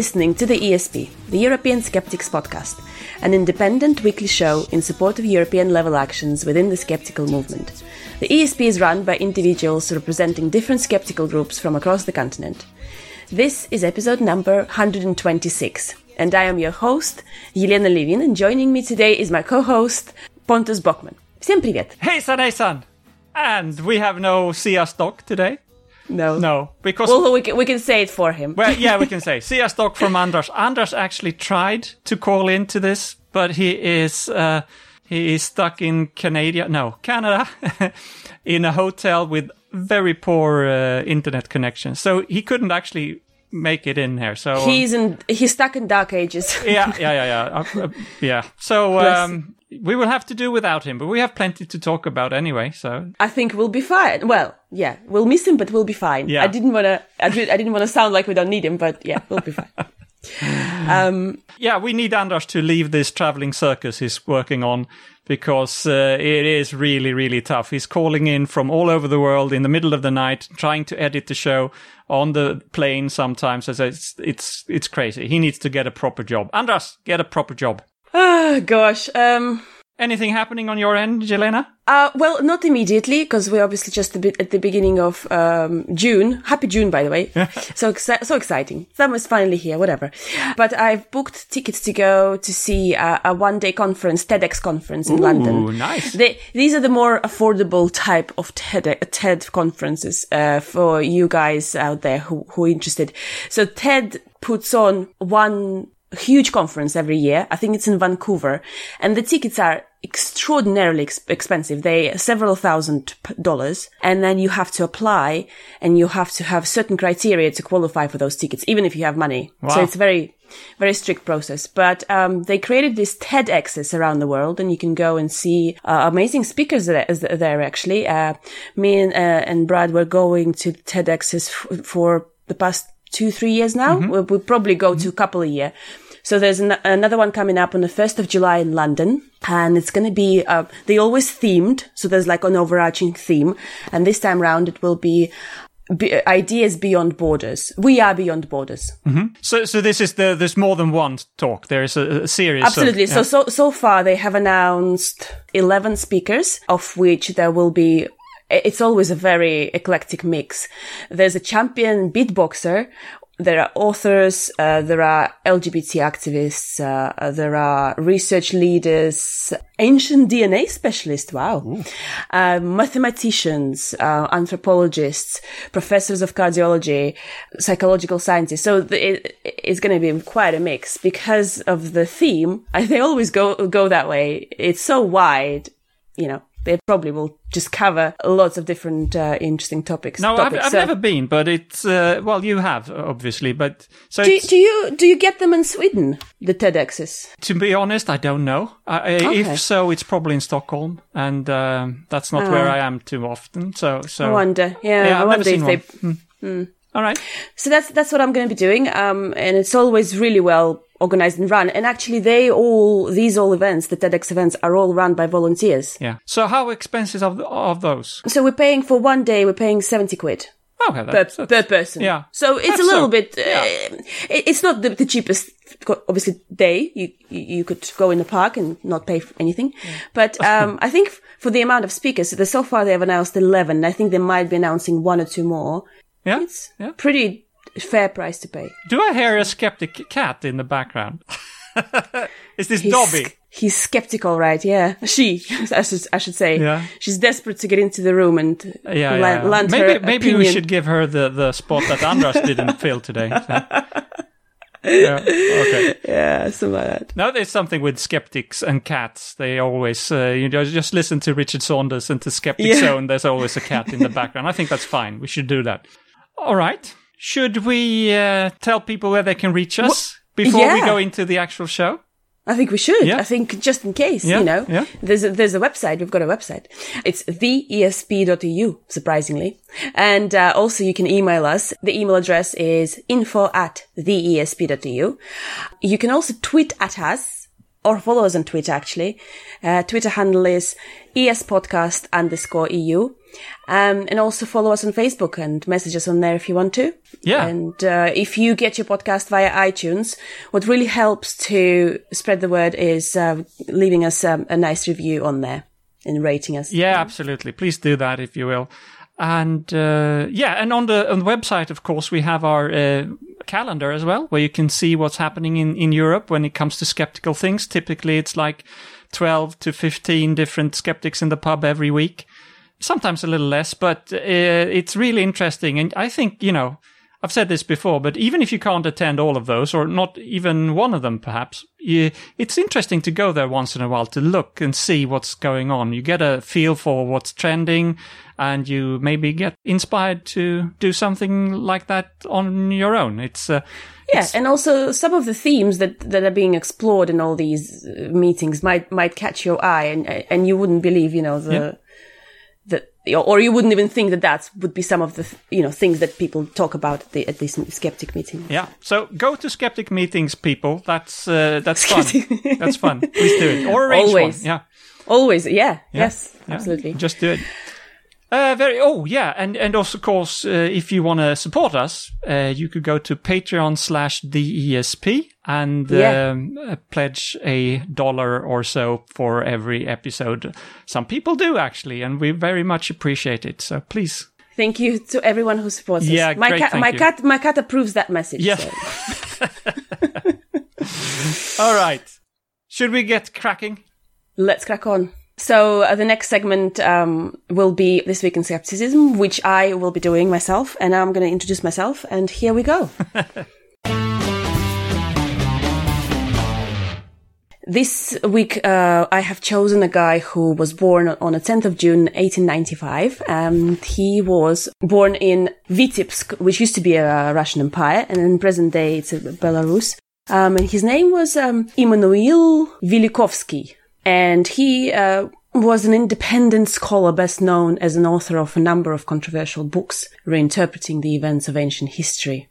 listening to the ESP, the European Skeptics Podcast, an independent weekly show in support of European level actions within the skeptical movement. The ESP is run by individuals representing different skeptical groups from across the continent. This is episode number 126, and I am your host, Jelena Levin, and joining me today is my co-host, Pontus Böckman. Всем привет! Hejsan, hejsan! And we have no Sia talk today. No. No, because Well, we can, we can say it for him. well, yeah, we can say See us stock from Andras. Andras actually tried to call into this, but he is uh, he is stuck in Canada, no, Canada, in a hotel with very poor uh, internet connection, so he couldn't actually make it in here. So He's in, he's stuck in dark ages. yeah, yeah, yeah, yeah, uh, uh, yeah. So um, we will have to do without him, but we have plenty to talk about anyway. So I think we'll be fine. Well, yeah, we'll miss him, but we'll be fine. Yeah. I didn't want to. I, did, I didn't want to sound like we don't need him, but yeah, we'll be fine. um, yeah, we need Andras to leave this traveling circus he's working on because uh, it is really, really tough. He's calling in from all over the world in the middle of the night, trying to edit the show on the plane sometimes. As it's it's it's crazy. He needs to get a proper job. Andras, get a proper job. Oh gosh. Um, Anything happening on your end, Jelena? uh, well, not immediately because we're obviously just a bit at the beginning of um, June. Happy June, by the way. so exci- so exciting. Summer's finally here. Whatever. But I've booked tickets to go to see a, a one-day conference, TEDx conference in London. Ooh, nice. They, these are the more affordable type of TED, TED conferences uh, for you guys out there who, who are interested. So TED puts on one huge conference every year. I think it's in Vancouver, and the tickets are extraordinarily ex- expensive. They several thousand p- dollars, and then you have to apply, and you have to have certain criteria to qualify for those tickets, even if you have money. So Wow. it's very very strict process. But um, they created this TEDx's around the world, and you can go and see uh, amazing speakers there, there actually. Uh, me and, uh, and Brad were going to TEDx's f- for the past two, three years now. We'll, we'll probably go to a couple a year. So there's an- another one coming up on the 1st of July in London. And it's going to be, uh, they always themed. So there's like an overarching theme. And this time round it will be, be ideas beyond borders. We are beyond borders. So so this is the there's more than one talk. There is a, a series. of- Absolutely. yeah. So, so, so far they have announced 11 speakers, of which there will be, it's always a very eclectic mix. There's a champion beatboxer. There are authors, uh, there are LGBT activists, uh, uh, there are research leaders, ancient DNA specialists, wow, uh, mathematicians, uh, anthropologists, professors of cardiology, psychological scientists. So it, it's going to be quite a mix because of the theme. I, they always go go that way. It's so wide, you know. They probably will just cover lots of different uh, interesting topics. no, I've, topics. I've So- never been, but it's uh, well, you have obviously, but so Do, do you do you get them in Sweden? The TEDx's. to be honest, I don't know. I, Okay. If so, it's probably in Stockholm, and um, that's not where I am too often. So, so Ah. I wonder. Yeah, Yeah, I I've wonder never if seen they. one. all right. So that's that's what I'm going to be doing, um, and it's always really well organized and run. And actually, they all these all events, the TEDx events, are all run by volunteers. Yeah. So, how expensive of of those? So we're paying for one day. We're paying seventy quid Okay, per, that's, per person. yeah. So it's That's a little so- bit. Uh, it- It's not the, the cheapest. Obviously, day you you could go in the park and not pay for anything, but um, I think f- for the amount of speakers, so far they have announced eleven. I think they might be announcing one or two more. yeah. It's yeah. pretty fair price to pay. Do I hear a skeptic cat in the background? Is this He's, Dobby? He's skeptical, right? Yeah. She, I should, I should say. Yeah. She's desperate to get into the room and Yeah, yeah. la- yeah. land maybe her maybe we should give her the, the spot that Andras didn't fill today. So. Yeah. Okay. Yeah, something like that. Now there's something with skeptics and cats. They always uh, you know, just listen to Richard Saunders and to Skeptic Yeah. Zone. There's always a cat in the background. I think that's fine. We should do that. All right. Should we uh, tell people where they can reach us before we go into the actual show? I think we should. Yeah. I think just in case, Yeah, you know, yeah. there's a, there's a website. We've got a website. It's theesp.eu, surprisingly. And uh, also you can email us. The email address is info at theesp.eu. You can also tweet at us or follow us on Twitter, actually. Uh, Twitter handle is espodcast underscore EU. Um, and also follow us on Facebook and message us on there if you want to. Yeah. And uh, if you get your podcast via iTunes, what really helps to spread the word is uh, leaving us um, a nice review on there and rating us. Yeah, absolutely. Please do that if you will. And uh, yeah, and on the on the website, of course, we have our uh, calendar as well, where you can see what's happening in in Europe when it comes to skeptical things. Typically, it's like twelve to fifteen different skeptics in the pub every week. Sometimes a little less, but uh, it's really interesting. And I think you know I've said this before, but even if you can't attend all of those, or not even one of them, perhaps, you, it's interesting to go there once in a while to look and see what's going on. You get a feel for what's trending, and you maybe get inspired to do something like that on your own. It's uh, yeah, and also some of the themes that, that are being explored in all these uh, meetings might might catch your eye, and and you wouldn't believe, you know, the Yeah. Or you wouldn't even think that that would be some of the you know things that people talk about at, the, at these skeptic meetings. Yeah. So go to skeptic meetings, people. That's uh, that's fun. that's fun. Please do it. Or arrange Always. one. Yeah. Always, yeah, yes, Yeah. absolutely. Just do it. Uh, very. Oh, yeah, and and also, of course, uh, if you want to support us, uh, you could go to Patreon slash DESP and Yeah. um, uh, pledge a dollar or so for every episode. Some people do actually, and we very much appreciate it. So please, Thank you to everyone who supports us. Yeah, my great, cat, my you. cat, my cat approves that message. Yeah. so all right. Should we get cracking? let's crack on. So uh, the next segment um, will be this week in skepticism, which I will be doing myself, and I'm going to introduce myself. And here we go. This week, uh, I have chosen a guy who was born on the 10th of June, 1895. And he was born in Vitebsk, which used to be a Russian empire, and in present day it's Belarus. Um, and his name was um, Immanuel Velikovsky, and he uh, was an independent scholar, best known as an author of a number of controversial books reinterpreting the events of ancient history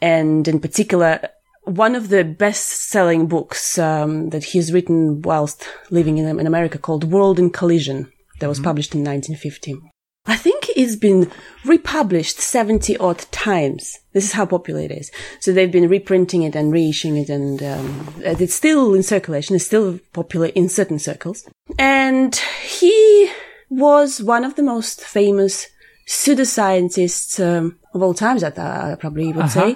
and in particular, one of the best-selling books um, that he's written whilst living in, in America called World in Collision that was published in 1950. I think it's been republished 70 odd times. This is how popular it is. So they've been reprinting it and reissuing it and um, it's still in circulation. It's still popular in certain circles. And he was one of the most famous pseudoscientists um, of all times, that I probably would say.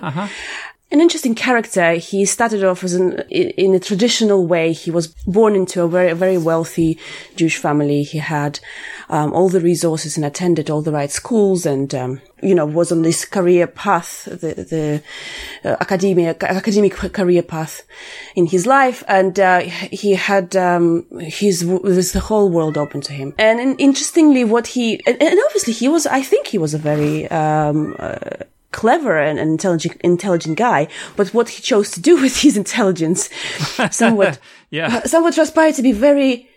An interesting character. He started off as an, in a traditional way. He was born into a very, very wealthy Jewish family. He had um, all the resources and attended all the right schools and, um, you know, was on this career path, the, the uh, academic, academic career path in his life. And, uh, he had, um, his, the whole world open to him. And, in- interestingly, what he, and, and obviously he was, I think he was a very, um, uh, clever and and intelligent, intelligent guy, but what he chose to do with his intelligence somewhat, Yeah. Uh, somewhat transpired to be very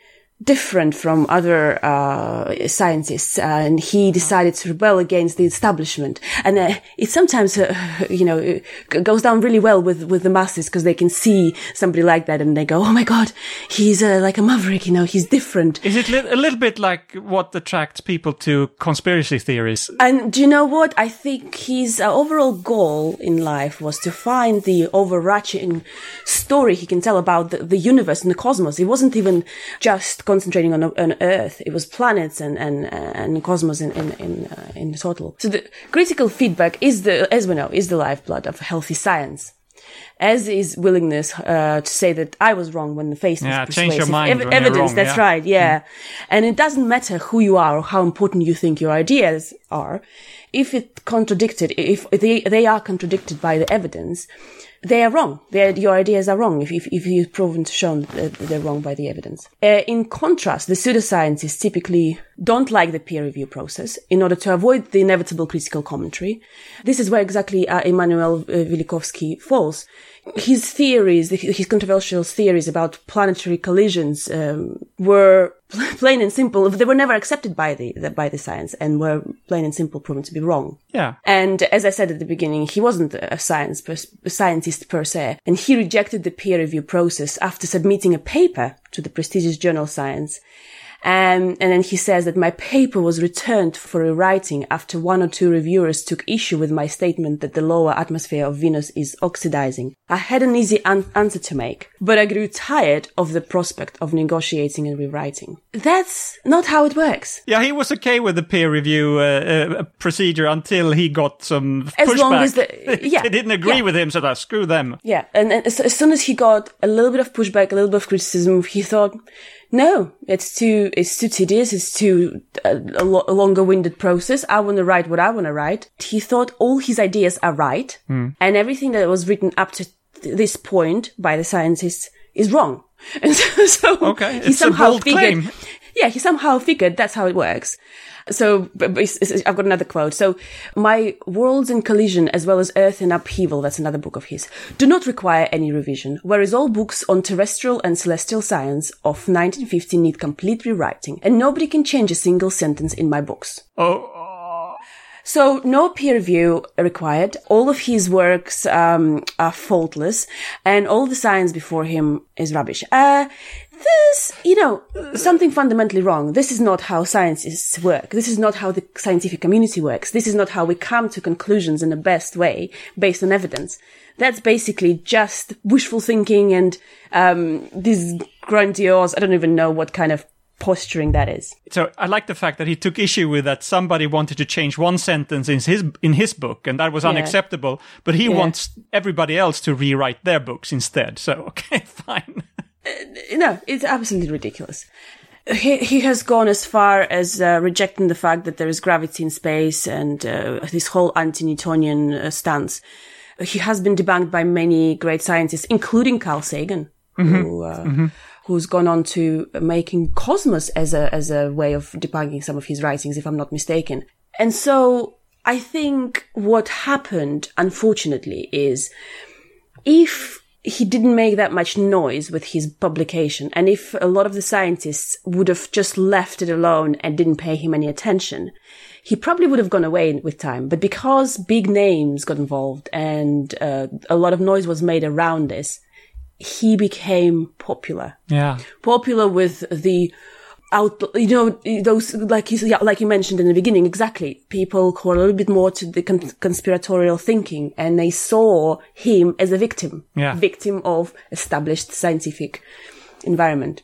different from other uh, scientists, uh, and he decided to rebel against the establishment. And uh, it sometimes, uh, you know, it goes down really well with with the masses because they can see somebody like that and they go, "Oh my God, he's uh, like a maverick," you know, he's different. Is it li- a little bit like what attracts people to conspiracy theories? And do you know what? I think his uh, overall goal in life was to find the overarching story he can tell about the, the universe and the cosmos. It wasn't even just concentrating on, on Earth. It was planets and, and, and cosmos in, in, in, uh, in total. So the critical feedback is the, as we know, is the lifeblood of healthy science. As is willingness uh, to say that I was wrong when faced Yeah, with change your persuasive mind ev- evidence. wrong, that's yeah. right, yeah. And it doesn't matter who you are or how important you think your ideas are. If it contradicted, if they, they are contradicted by the evidence, they are wrong. Are, your ideas are wrong if, if, if you've proven to show that they're wrong by the evidence. Uh, in contrast, the pseudoscientists typically don't like the peer review process in order to avoid the inevitable critical commentary. This is where exactly uh, Immanuel uh, falls. His theories, his controversial theories about planetary collisions, um, were plain and simple. They were never accepted by the, the by the science and were plain and simple proven to be wrong. Yeah. And as I said at the beginning, he wasn't a science per, a scientist per se, and he rejected the peer review process after submitting a paper to the prestigious journal Science. And, and then he says that my paper was returned for rewriting after one or two reviewers took issue with my statement that the lower atmosphere of Venus is oxidizing. I had an easy an- answer to make, but I grew tired of the prospect of negotiating and rewriting. That's not how it works. Yeah, he was okay with the peer review uh, uh, procedure until he got some As pushback. long as the- yeah, they didn't agree yeah. with him, so that screw them. Yeah, and, and as, as soon as he got a little bit of pushback, a little bit of criticism, he thought, "No, it's too, it's too tedious. It's too uh, a, lo- a longer-winded process. I want to write what I want to write." He thought all his ideas are right, and everything that was written up to th- this point by the scientists is wrong. And so, so Okay, he it's a somehow bold figured, claim. yeah, he somehow figured that's how it works. So, but, but it's- it's- I've got another quote. So, my worlds in collision as well as Earth in upheaval, that's another book of his, do not require any revision, whereas all books on terrestrial and celestial science of 1950 need complete rewriting, and nobody can change a single sentence in my books. Oh, So no peer review required. All of his works um, are faultless, and all the science before him is rubbish. Uh, this, you know, something fundamentally wrong. This is not how scientists work. This is not how the scientific community works. This is not how we come to conclusions in the best way based on evidence. That's basically just wishful thinking and um, this grandiose. I don't even know what kind of posturing that is. So I like the fact that he took issue with that somebody wanted to change one sentence in his in his book, and that was unacceptable. But he wants everybody else to rewrite their books instead. So okay, fine. No, it's absolutely ridiculous. He, he has gone as far as uh, rejecting the fact that there is gravity in space and uh, this whole anti-Newtonian uh, stance. He has been debunked by many great scientists, including Carl Sagan, who, uh, who's gone on to making cosmos as a as a way of debunking some of his writings, if I'm not mistaken. And so I think what happened, unfortunately, is if he didn't make that much noise with his publication, and if a lot of the scientists would have just left it alone and didn't pay him any attention, he probably would have gone away with time. But because big names got involved and uh, a lot of noise was made around this, he became popular Yeah. popular with the out, you know, those, like you, yeah, like you mentioned in the beginning, exactly. People who are a little bit more to the con- conspiratorial thinking and they saw him as a victim, Yeah. victim of established scientific environment.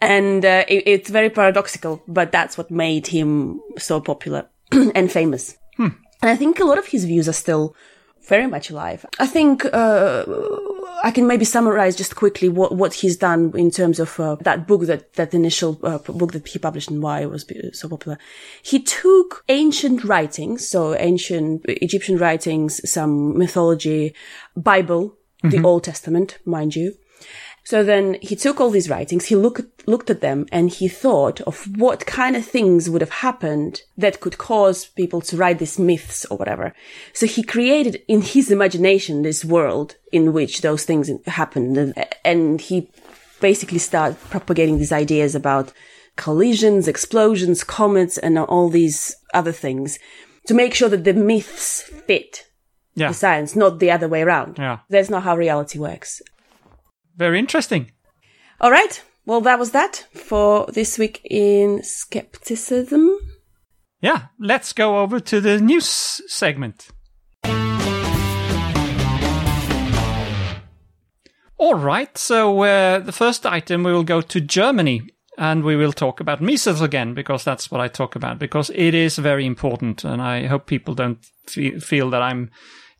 And uh, it, it's very paradoxical, but that's what made him so popular and famous. And I think a lot of his views are still very much alive. I think uh, I can maybe summarize just quickly what, what he's done in terms of uh, that book, that that initial uh, book that he published and why it was so popular. He took ancient writings, so ancient Egyptian writings, some mythology, Bible, the Old Testament, mind you. So then he took all these writings, he looked, looked at them and he thought of what kind of things would have happened that could cause people to write these myths or whatever. So he created in his imagination this world in which those things happened and, he basically started propagating these ideas about collisions, explosions, comets and all these other things to make sure that the myths fit Yeah. the science, not the other way around. Yeah. That's not how reality works. Very interesting. All right. Well, that was that for this week in skepticism. Yeah. Let's go over to the news segment. All right. So uh, the first item we will go to Germany. And we will talk about measles again because that's what I talk about because it is very important. And I hope people don't fe- feel that I'm,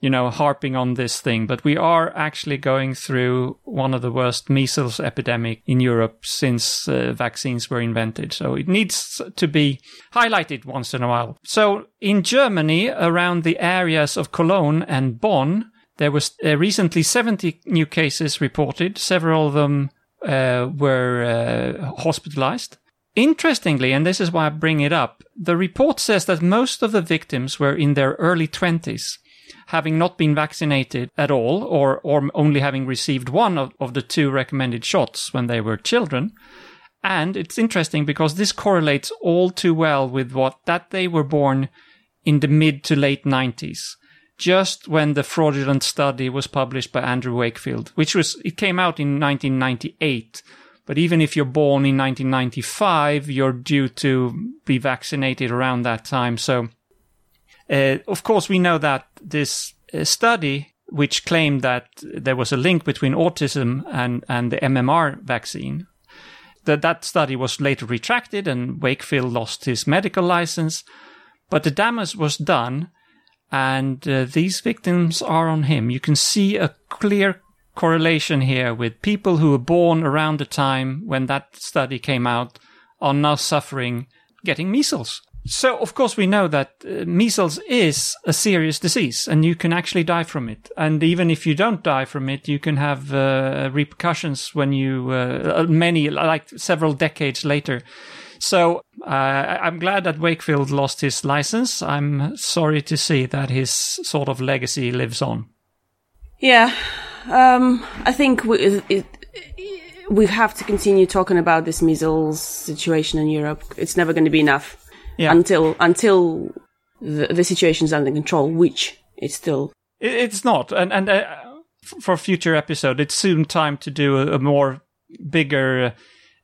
you know, harping on this thing. But we are actually going through one of the worst measles epidemic in Europe since uh, vaccines were invented. So it needs to be highlighted once in a while. So in Germany, around the areas of Cologne and Bonn, there was uh, recently 70 new cases reported. Several of them uh, were uh, hospitalized. Interestingly, and this is why I bring it up, the report says that most of the victims were in their early 20s, having not been vaccinated at all or, or only having received one of, of the two recommended shots when they were children. And it's interesting because this correlates all too well with what that they were born in the mid to late 90s just when the fraudulent study was published by Andrew Wakefield, which was, it came out in 1998, But even if you're born in 1995, you're due to be vaccinated around that time. So, uh, of course, we know that this uh, study, which claimed that there was a link between autism and, and the MMR vaccine, that that study was later retracted and Wakefield lost his medical license. But the damage was done, and uh, these victims are on him. You can see a clear correlation here with people who were born around the time when that study came out are now suffering getting measles. So, of course, we know that uh, measles is a serious disease and you can actually die from it. And even if you don't die from it, you can have uh, repercussions when you, uh, many, like several decades later. So, uh, I'm glad that Wakefield lost his license. I'm sorry to see that his sort of legacy lives on. Yeah, um, I think we, it, we have to continue talking about this measles situation in Europe. It's never going to be enough Yeah. until until the, the situation is under control, which it's still. It- It's not, and and uh, for future episode, it's soon time to do a, a more bigger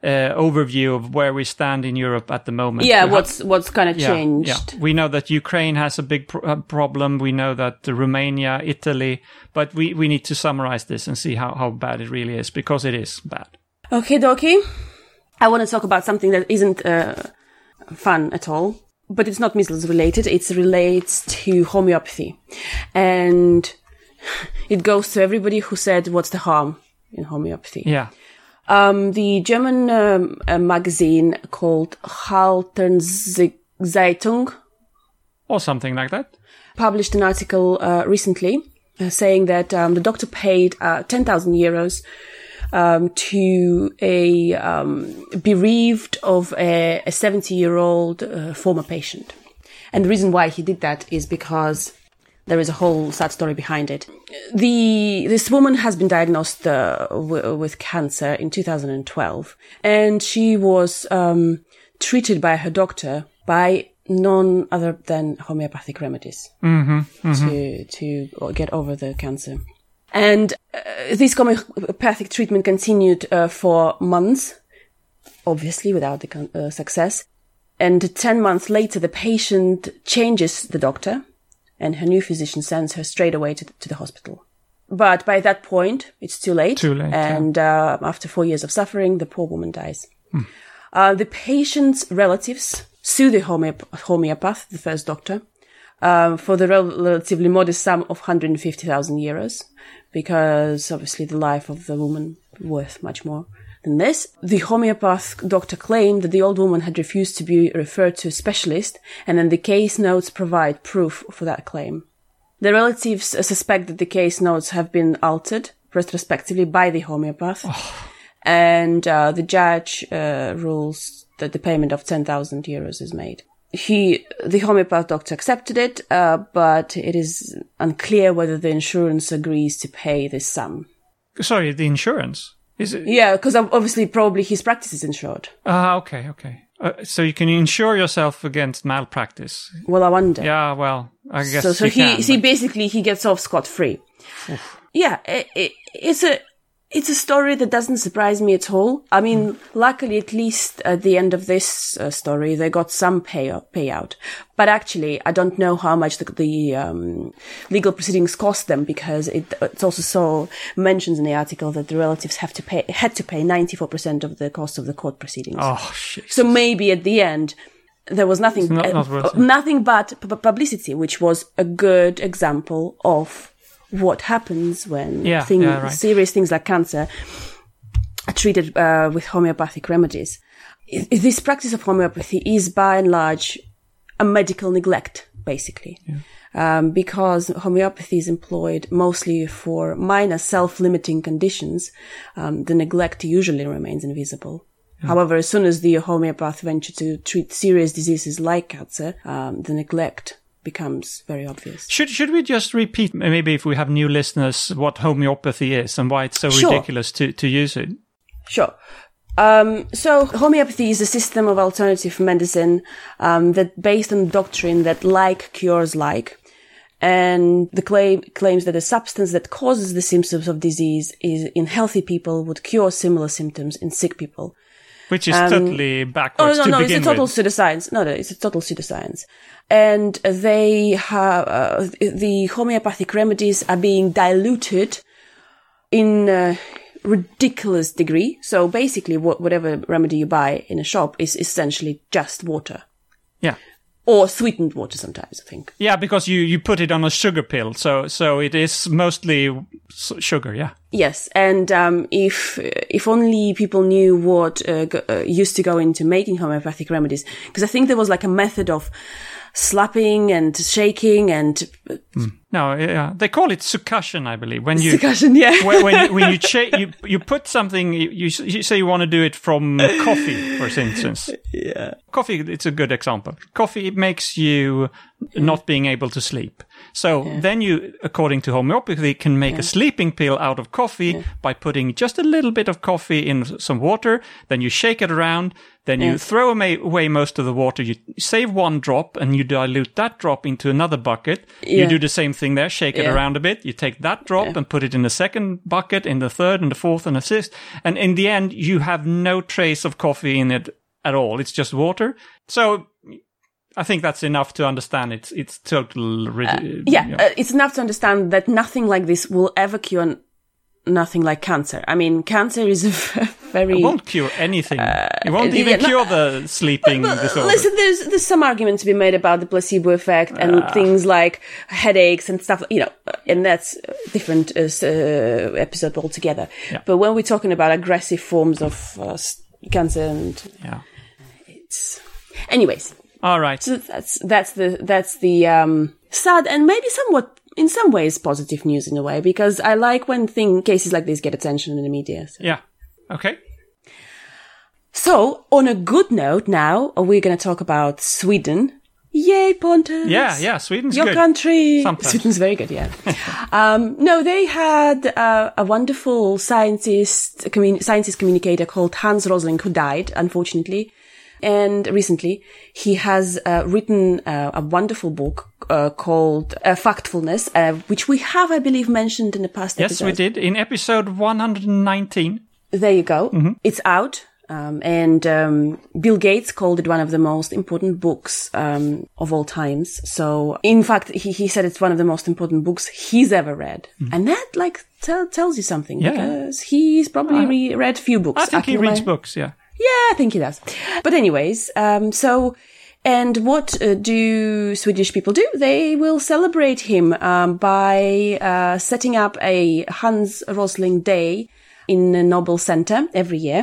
uh, overview of where we stand in Europe at the moment. Yeah, We have- what's what's kind of yeah, changed? yeah. We know that Ukraine has a big pro- uh, problem. We know that uh, Romania, Italy, but we, we need to summarize this and see how, how bad it really is because it is bad. Okay, dokie. I want to talk about something that isn't uh, fun at all, but it's not measles related. It relates to homeopathy, and it goes to everybody who said, "What's the harm in homeopathy?" Yeah. Um, the German um, magazine called Halternzeitung Or something like that. published an article uh, recently uh, saying that um, the doctor paid uh, 10,000 euros um, to a um, bereaved of a 70 year old uh, former patient. And the reason why he did that is because there is a whole sad story behind it. The this woman has been diagnosed uh, w- with cancer in 2012, and she was um, treated by her doctor by none other than homeopathic remedies to to get over the cancer. And uh, this homeopathic treatment continued uh, for months, obviously without the con- uh, success. And 10 months later, the patient changes the doctor and her new physician sends her straight away to the, to the hospital. But by that point, it's too late. Too late, yeah. And uh, after four years of suffering, the poor woman dies. Uh, the patient's relatives sue the homeop- homeopath, the first doctor, um, for the relatively modest sum of 150,000 euros, because obviously the life of the woman worth much more than this. The homeopath doctor claimed that the old woman had refused to be referred to a specialist, and then the case notes provide proof for that claim. The relatives suspect that the case notes have been altered retrospectively by the homeopath, and uh, the judge uh, rules that the payment of 10,000 euros is made. He, the homeopath doctor accepted it, uh, but it is unclear whether the insurance agrees to pay this sum. Sorry, the insurance. Is it? Yeah, because obviously probably his practice is insured. Ah, okay, okay. Uh, so you can insure yourself against malpractice. Well, I wonder. Yeah, well, I guess so so he can, see but- basically he gets off scot free. Yeah, it, it, it's a it's a story that doesn't surprise me at all. I mean, luckily, at least at the end of this uh, story, they got some pay payout. But actually, I don't know how much the, the um, legal proceedings cost them because it it's also so mentioned in the article that the relatives have to pay had to pay ninety four percent of the cost of the court proceedings. Oh, shit. So maybe at the end there was nothing, not- uh, not worth nothing but pu- publicity, which was a good example of what happens when Yeah, thing- yeah, right. serious things like cancer are treated uh, with homeopathic remedies. This practice of homeopathy is by and large a medical neglect, basically. Um, because homeopathy is employed mostly for minor self-limiting conditions, um, the neglect usually remains invisible. However, as soon as the homeopath venture to treat serious diseases like cancer, um, the neglect becomes very obvious. Should should we just repeat, maybe if we have new listeners, what homeopathy is and why it's so Sure. ridiculous to, to use it? Sure. Um, so homeopathy is a system of alternative medicine um, that based on the doctrine that like cures like, And the claim claims that a substance that causes the symptoms of disease is in healthy people would cure similar symptoms in sick people. Which is totally Oh backwards no, to no, no, it's a total with. pseudoscience. No, no, it's a total pseudoscience. And they have uh, the homeopathic remedies are being diluted in a ridiculous degree. So basically, what, whatever remedy you buy in a shop is essentially just water Yeah. Or sweetened water. Sometimes I think. Yeah, because you, you put it on a sugar pill, so so it is mostly sugar. Yeah, Yes, and um, if if only people knew what uh, go, uh, used to go into making homeopathic remedies, because I think there was like a method of slapping and shaking and hmm. no, yeah, they call it succussion, I believe. When you discussion. Yeah, when, when you, when you, cha- you you put something, you, you you say you want to do it from coffee, for instance. yeah, Coffee, it's a good example. Coffee it makes you not being able to sleep. So then you, according to homeopathy, can make a sleeping pill out of coffee by putting just a little bit of coffee in some water. Then you shake it around. Then you throw away, most of the water. You save one drop and you dilute that drop into another bucket. You do the same thing there. Shake it around a bit. You take that drop and put it in the second bucket, in the third, and the fourth, and the sixth. And in the end, you have no trace of coffee in it at all. It's just water. So I think that's enough to understand it's it's total rid- yeah. Uh, it's enough to understand that nothing like this will ever cure nothing like cancer. I mean, cancer is a very it won't cure anything. it won't uh, yeah, even no, cure the sleeping disorder. Listen, there's there's some argument to be made about the placebo effect and things like headaches and stuff, you know, and that's different uh, uh, episode altogether. Yeah. But when we're talking about aggressive forms of uh, cancer, and yeah. it's, anyways, All right. so that's that's the that's the um, sad and maybe somewhat. In some ways, positive news in a way, because I like when thing cases like this get attention in the media. So. Yeah. Okay. So, on a good note, now we're going to talk about Sweden. Yay, Pontus! Yeah, yeah. Sweden's Your good. country. Sometimes. Sweden's very good, yeah. um, no, they had uh, a wonderful scientist, commun- scientist communicator called Hans Rosling who died, unfortunately. And recently, he has uh, written uh, a wonderful book uh, called uh, Factfulness, uh, which we have, I believe, mentioned in the past episode. Yes, episode. we did in episode 119. There you go. It's out. Um, and um, Bill Gates called it one of the most important books um, of all times. So, in fact, he, he said it's one of the most important books he's ever read, and that like tell, tells you something Yeah. because he's probably re- read few books. I think he reads ima- books. Yeah. yeah, I think he does. But anyways, um, so, and what uh, do Swedish people do? They will celebrate him um, by uh, setting up a Hans Rosling Day in the Nobel Center every year.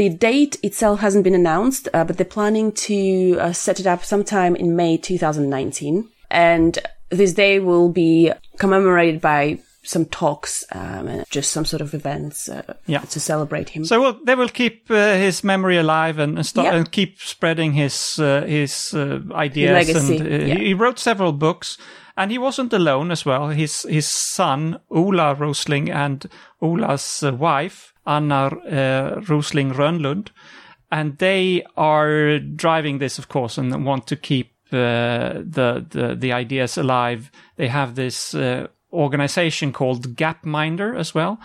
The date itself hasn't been announced, uh, but they're planning to uh, set it up sometime in May 2019. And this day will be commemorated by some talks um, and just some sort of events uh, Yeah. to celebrate him. So we'll, they will keep uh, his memory alive and and, start, Yeah. and keep spreading his uh, his uh, ideas. legacy, And uh, yeah. he wrote several books, and he wasn't alone as well. His his son Ola Rosling and Ola's uh, wife Anna uh, Rosling Rönlund, and they are driving this, of course, and want to keep uh, the the the ideas alive. They have this. Uh, organization called Gapminder as well,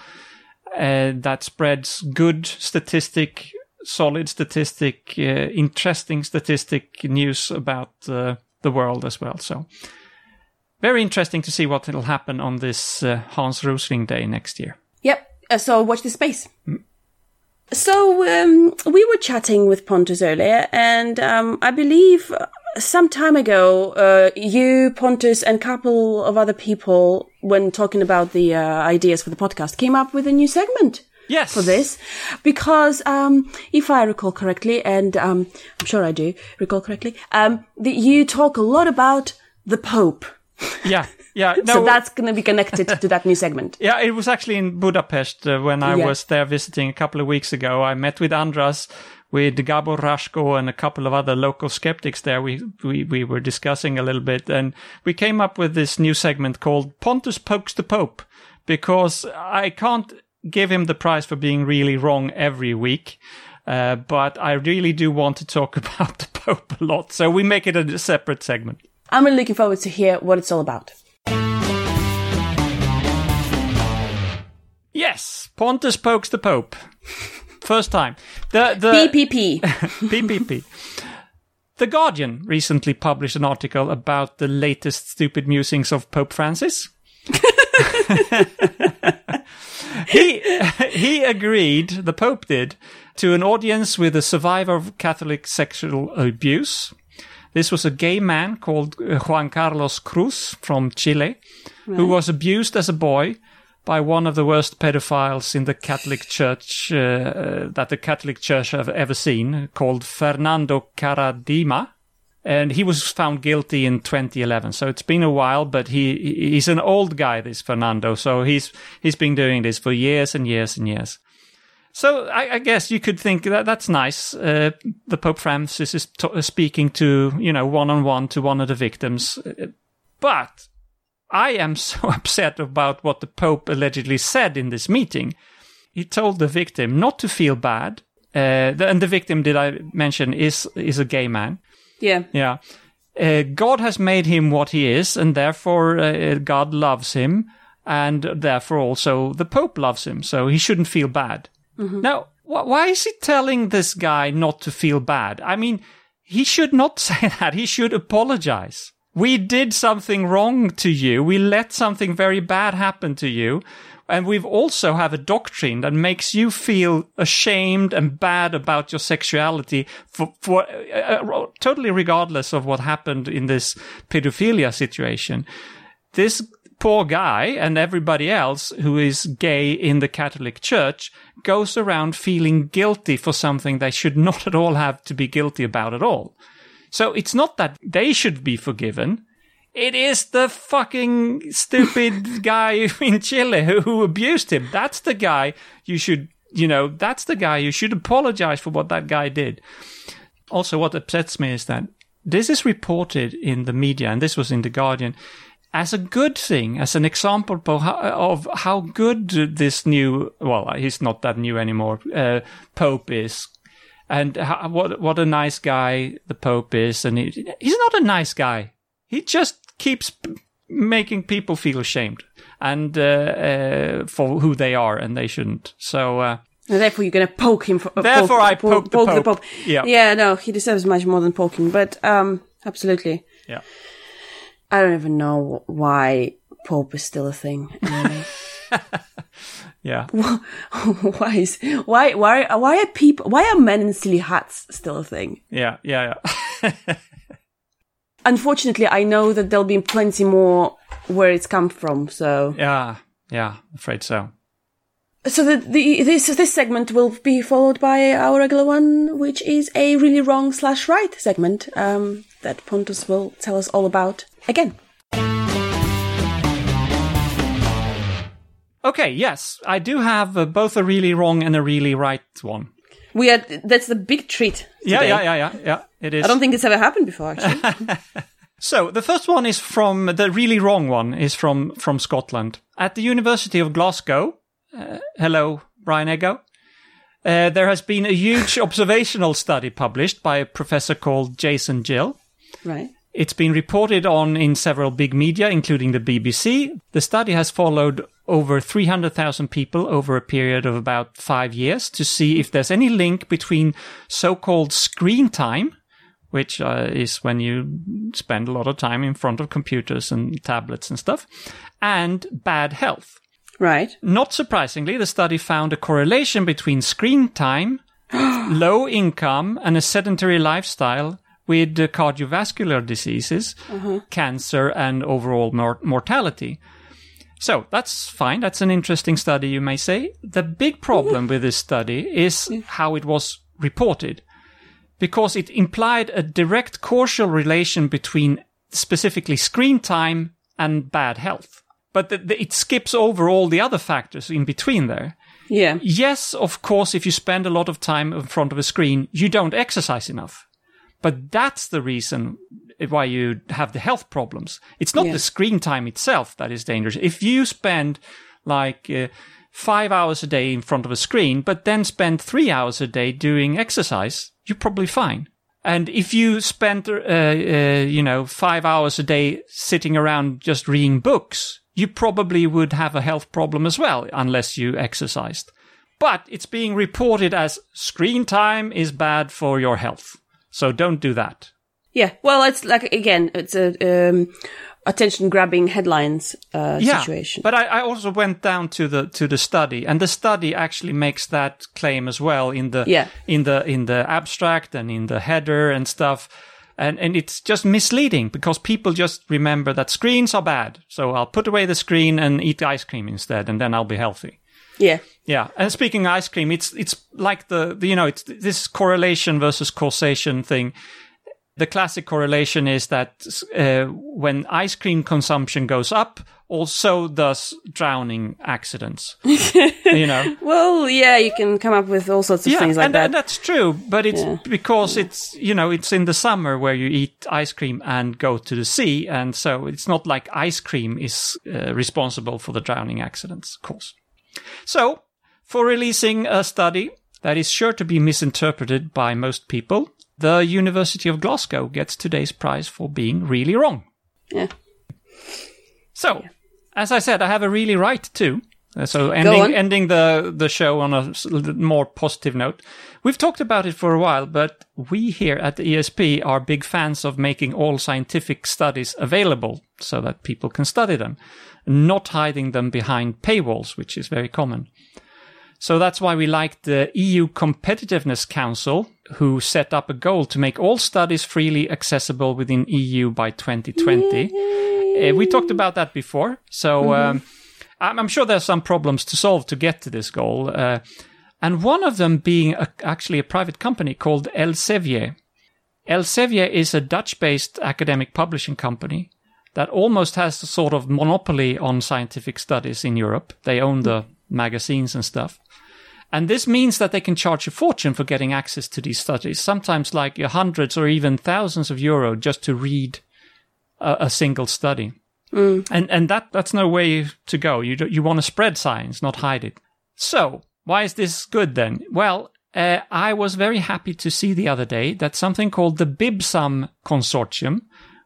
uh, that spreads good statistic, solid statistic, uh, interesting statistic news about uh, the world as well. So, very interesting to see what will happen on this uh, Hans Rosling Day next year. Yep. Uh, so watch the space. So um, we were chatting with Pontus earlier, and um, I believe some time ago, uh, you, Pontus, and a couple of other people, when talking about the uh, ideas for the podcast, came up with a new segment Yes, for this because um, if I recall correctly, and um, I'm sure I do recall correctly, um, the, you talk a lot about the Pope. Yeah, yeah. No, so that's going to be connected to that new segment. Yeah, it was actually in Budapest uh, when I Yeah. was there visiting a couple of weeks ago. I met with Andras, with Gabor Hraskó, and a couple of other local skeptics there. We, we we were discussing a little bit, and we came up with this new segment called Pontus pokes the Pope, because I can't give him the prize for being really wrong every week. Uh, but I really do want to talk about the Pope a lot, so we make it a separate segment. I'm really looking forward to hear what it's all about. Yes, Pontus pokes the Pope. First time. The the PPP. PPP. The Guardian recently published an article about the latest stupid musings of Pope Francis. he he agreed, the Pope did, to an audience with a survivor of Catholic sexual abuse this was a gay man called uh, Juan Carlos Cruz from Chile, who was abused as a boy by one of the worst pedophiles in the Catholic Church uh, uh, that the Catholic Church have ever seen, called Fernando Karadima. And he was found guilty in 2011. So it's been a while, but he he's an old guy, this Fernando. So he's he's been doing this for years and years and years. So I, I guess you could think that that's nice. Uh, the Pope Francis is t- speaking to you know one on one to one of the victims, Uh, but I am so upset about what the Pope allegedly said in this meeting. He told the victim not to feel bad. Uh, the, and the victim, did I mention, is is a gay man. yeah. Yeah. Uh, God has made him what he is, and therefore uh, God loves him, and therefore also the Pope loves him, so he shouldn't feel bad. Now, wh- why is he telling this guy not to feel bad? I mean, he should not say that. He should apologize. We did something wrong to you. We let something very bad happen to you. And we've also have a doctrine that makes you feel ashamed and bad about your sexuality for, for uh, uh, totally regardless of what happened in this pedophilia situation. This poor guy and everybody else who is gay in the Catholic Church goes around feeling guilty for something they should not at all have to be guilty about at all. So it's not that they should be forgiven. It is the fucking stupid guy in Chile who, who abused him. That's the guy you should, you know, that's the guy you should apologize for what that guy did. Also, what upsets me is that this is reported in the media, and this was in The Guardian, as a good thing, as an example of how, good this new, well, he's not that new anymore, uh, Pope is. And how, what what a nice guy the Pope is, and he, he's not a nice guy. He just keeps p- making people feel ashamed and uh, uh, for who they are, and they shouldn't. So uh, And therefore, you're going to poke him. For, uh, Therefore poke, I poke the Pope. Yeah. Yeah, no, he deserves much more than poking, but um, absolutely. yeah, I don't even know why Pope is still a thing. Anyway. yeah. why is why why why are people why are men in silly hats still a thing? Yeah, yeah, yeah. Unfortunately, I know that there'll be plenty more where it's come from. So, yeah, yeah, afraid so. so the, the this this segment will be followed by our regular one, which is a really wrong slash right segment um, that Pontus will tell us all about again. Okay, yes, I do have uh, both a really wrong and a really right one. We are that's a big treat. Yeah, today. yeah, yeah, yeah, yeah. It is. I don't think it's ever happened before, actually. So the first one is from the really wrong one is from from Scotland at the University of Glasgow. Uh, hello, Brian Ego. Uh, there has been a huge observational study published by a professor called Jason Gill. right. It's been reported on in several big media, including the BBC. The study has followed over 300,000 people over a period of about five years to see if there's any link between so-called screen time, which uh, is when you spend a lot of time in front of computers and tablets and stuff, and bad health. Right. Not surprisingly, the study found a correlation between screen time, low income, and a sedentary lifestyle with cardiovascular diseases, uh-huh. cancer, and overall mor- mortality. So that's fine. That's an interesting study, you may say. The big problem with this study is mm-hmm. how it was reported, because it implied a direct causal relation between specifically screen time and bad health. But the, the, it skips over all the other factors in between there. Yeah. Yes, of course, if you spend a lot of time in front of a screen, you don't exercise enough. But that's the reason why you have the health problems. It's not Yeah. the screen time itself that is dangerous. If you spend like uh, five hours a day in front of a screen, but then spend three hours a day doing exercise, you're probably fine. And if you spend, uh, uh, you know, five hours a day sitting around just reading books, you probably would have a health problem as well unless you exercised. But it's being reported as screen time is bad for your health. So don't do that. Yeah. Well, it's like, again, it's a, um, attention grabbing headlines, uh, yeah, situation. But I, I also went down to the, to the study and the study actually makes that claim as well in the, Yeah. in the, in the abstract and in the header and stuff. And, and it's just misleading because people just remember that screens are bad. So I'll put away the screen and eat ice cream instead and then I'll be healthy. Yeah. Yeah, and speaking of ice cream, it's it's like the, the you know it's this correlation versus causation thing. The classic correlation is that uh, when ice cream consumption goes up, also does drowning accidents. you know, Well, yeah, you can come up with all sorts of yeah, things like and, that. and that's true. But it's Yeah. because it's you know it's in the summer where you eat ice cream and go to the sea, and so it's not like ice cream is uh, responsible for the drowning accidents, of course. So, for releasing a study that is sure to be misinterpreted by most people, the University of Glasgow gets today's prize for being really wrong. yeah. So, as I said, I have a really right too. Uh, So ending ending the the show on a more positive note. We've talked about it for a while, but we here at the ESP are big fans of making all scientific studies available so that people can study them, not hiding them behind paywalls, which is very common. So that's why we like the EU Competitiveness Council, who set up a goal to make all studies freely accessible within EU by 2020. Uh, we talked about that before. So um, I'm, sure there's some problems to solve to get to this goal. Uh, and one of them being a, actually a private company called Elsevier. Elsevier is a Dutch-based academic publishing company that almost has a sort of monopoly on scientific studies in Europe. They own the magazines and stuff. And this means that they can charge a fortune for getting access to these studies, sometimes like hundreds or even thousands of euro just to read a, a single study. And and that that's no way to go. You do- you want to spread science, not hide it. So why is this good then? Well, uh, I was very happy to see the other day that something called the Bibsam Consortium,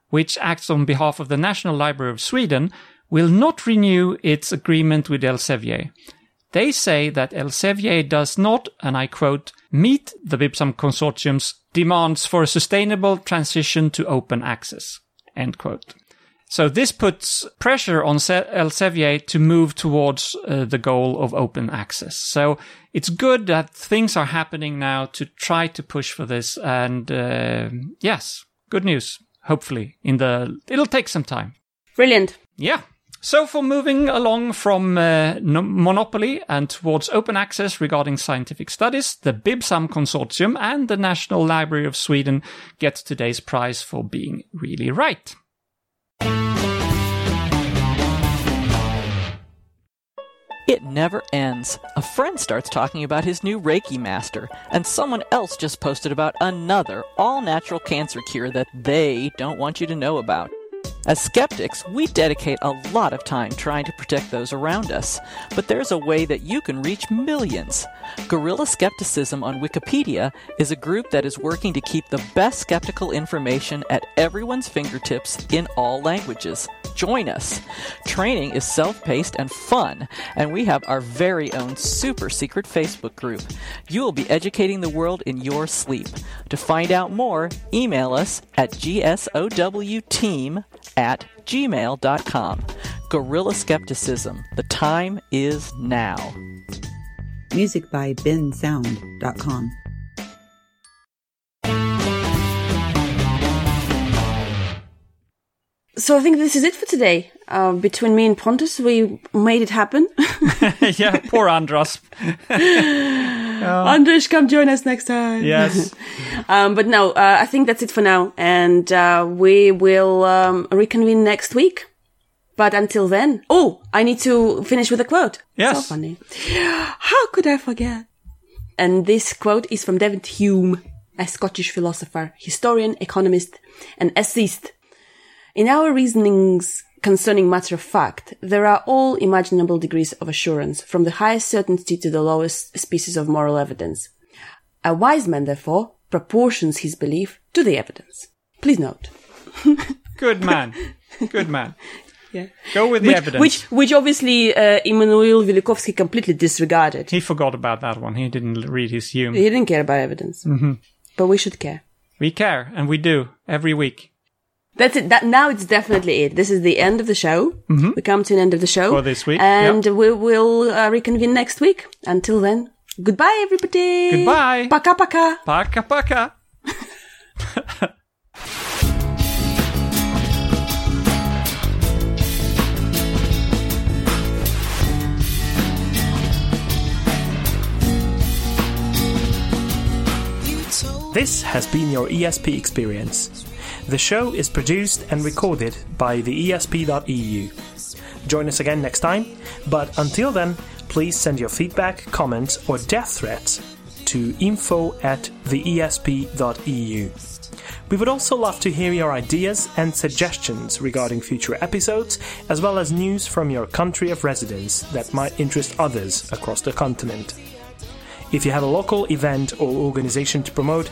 which acts on behalf of the National Library of Sweden, will not renew its agreement with Elsevier. They say that Elsevier does not, and I quote, meet the Bibsam Consortium's demands for a sustainable transition to open access. End quote. So this puts pressure on Elsevier to move towards uh, the goal of open access. So it's good that things are happening now to try to push for this. And uh, yes, good news. Hopefully, in the it'll take some time. Brilliant. Yeah. So for moving along from uh, no- monopoly and towards open access regarding scientific studies, the Bibsam Consortium and the National Library of Sweden get today's prize for being really right. It never ends. A friend starts talking about his new Reiki master, and someone else just posted about another all natural cancer cure that they don't want you to know about. As skeptics, we dedicate a lot of time trying to protect those around us, but there's a way that you can reach millions. Guerrilla Skepticism on Wikipedia is a group that is working to keep the best skeptical information at everyone's fingertips in all languages. Join us. Training is self paced and fun, and we have our very own super secret Facebook group. You will be educating the world in your sleep. To find out more, email us at gsowteam at gmail.com. Guerrilla Skepticism. The time is now. Music by bensound.com. So I think this is it for today. Uh, between me and Pontus, we made it happen. yeah, poor Andras. Andras, come join us next time. Yes. Um, but no, uh, I think that's it for now, and uh, we will um, reconvene next week. But until then, oh, I need to finish with a quote. Yes. So funny. How could I forget? And this quote is from David Hume, a Scottish philosopher, historian, economist, and essayist. In our reasonings concerning matter of fact, there are all imaginable degrees of assurance, from the highest certainty to the lowest species of moral evidence. A wise man, therefore, proportions his belief to the evidence. Please note. Good man. Good man. Yeah. Go with the Which, evidence. which, which obviously uh, Immanuel Velikovsky completely disregarded. He forgot about that one. He didn't read his Hume. He didn't care about evidence. Mm-hmm. But we should care. We care, and we do every week That's it. That now it's definitely it. This is the end of the show. Mm-hmm. We come to an end of the show For this week, and yep. we will uh, reconvene next week. Until then, goodbye, everybody. Goodbye. Paka paka. Paka paka. This has been your ESP experience. The show is produced and recorded by the ESP.eu. Join us again next time, but until then, please send your feedback, comments, or death threats to info at theesp.eu. We would also love to hear your ideas and suggestions regarding future episodes, as well as news from your country of residence that might interest others across the continent. If you have a local event or organization to promote,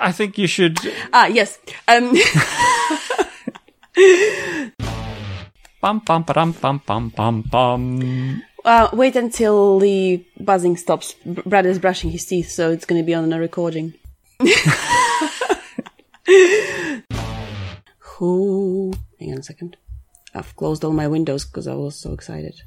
I think you should. Ah, yes. Um, Bum bum ba-dum, bum bum bum bum. uh, wait until the buzzing stops. Brad is brushing his teeth, so it's going to be on a recording. Who? Hang on a second. I've closed all my windows because I was so excited.